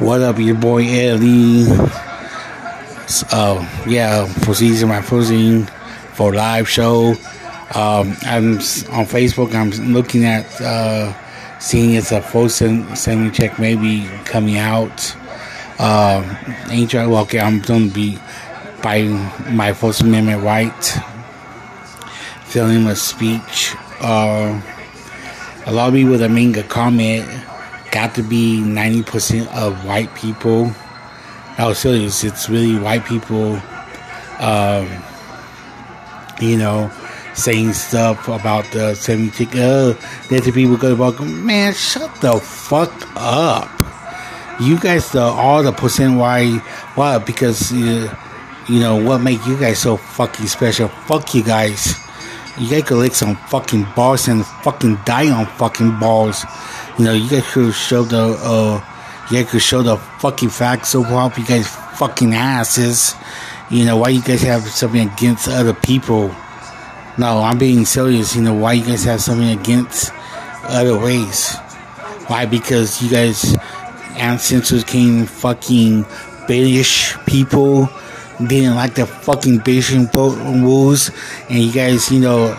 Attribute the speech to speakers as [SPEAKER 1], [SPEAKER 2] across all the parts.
[SPEAKER 1] What up, your boy Eddie? Uh, yeah, proceeding my posing for live show. Um, I'm on Facebook. I'm looking at uh, seeing it's a full semi check maybe coming out. Uh, ain't try well, okay, I'm gonna be by my First Amendment right, filling a speech. Uh, a lot of people that make a comment got to be 90% of white people. Was serious. It's really white people, um, you know, saying stuff about the 70 uh, that the people go about, man, shut the fuck up. You guys, the all the percent why, why? Because, uh, you know, what make you guys so fucking special? Fuck you guys. You guys could lick some fucking balls and fucking die on fucking balls. You know, you guys could show the, uh, you guys could show the fucking facts so help you guys fucking asses. You know, why you guys have something against other people? No, I'm being serious. You know, why you guys have something against other race? Why? Because you guys ancestors came fucking British people didn't like the fucking Beijing rules, and you guys, you know,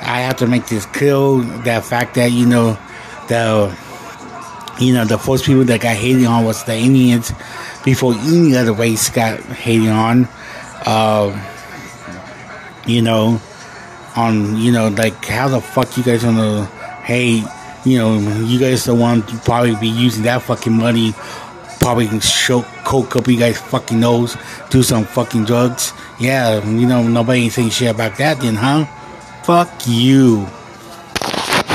[SPEAKER 1] I have to make this kill. that fact that you know the you know the first people that got hated on was the Indians before any other race got hated on. Uh, you know, on you know like how the fuck you guys gonna hey you know you guys the one probably be using that fucking money probably can show coke up you guys fucking nose, do some fucking drugs. Yeah, you know, nobody ain't saying shit about that then, huh? Fuck you.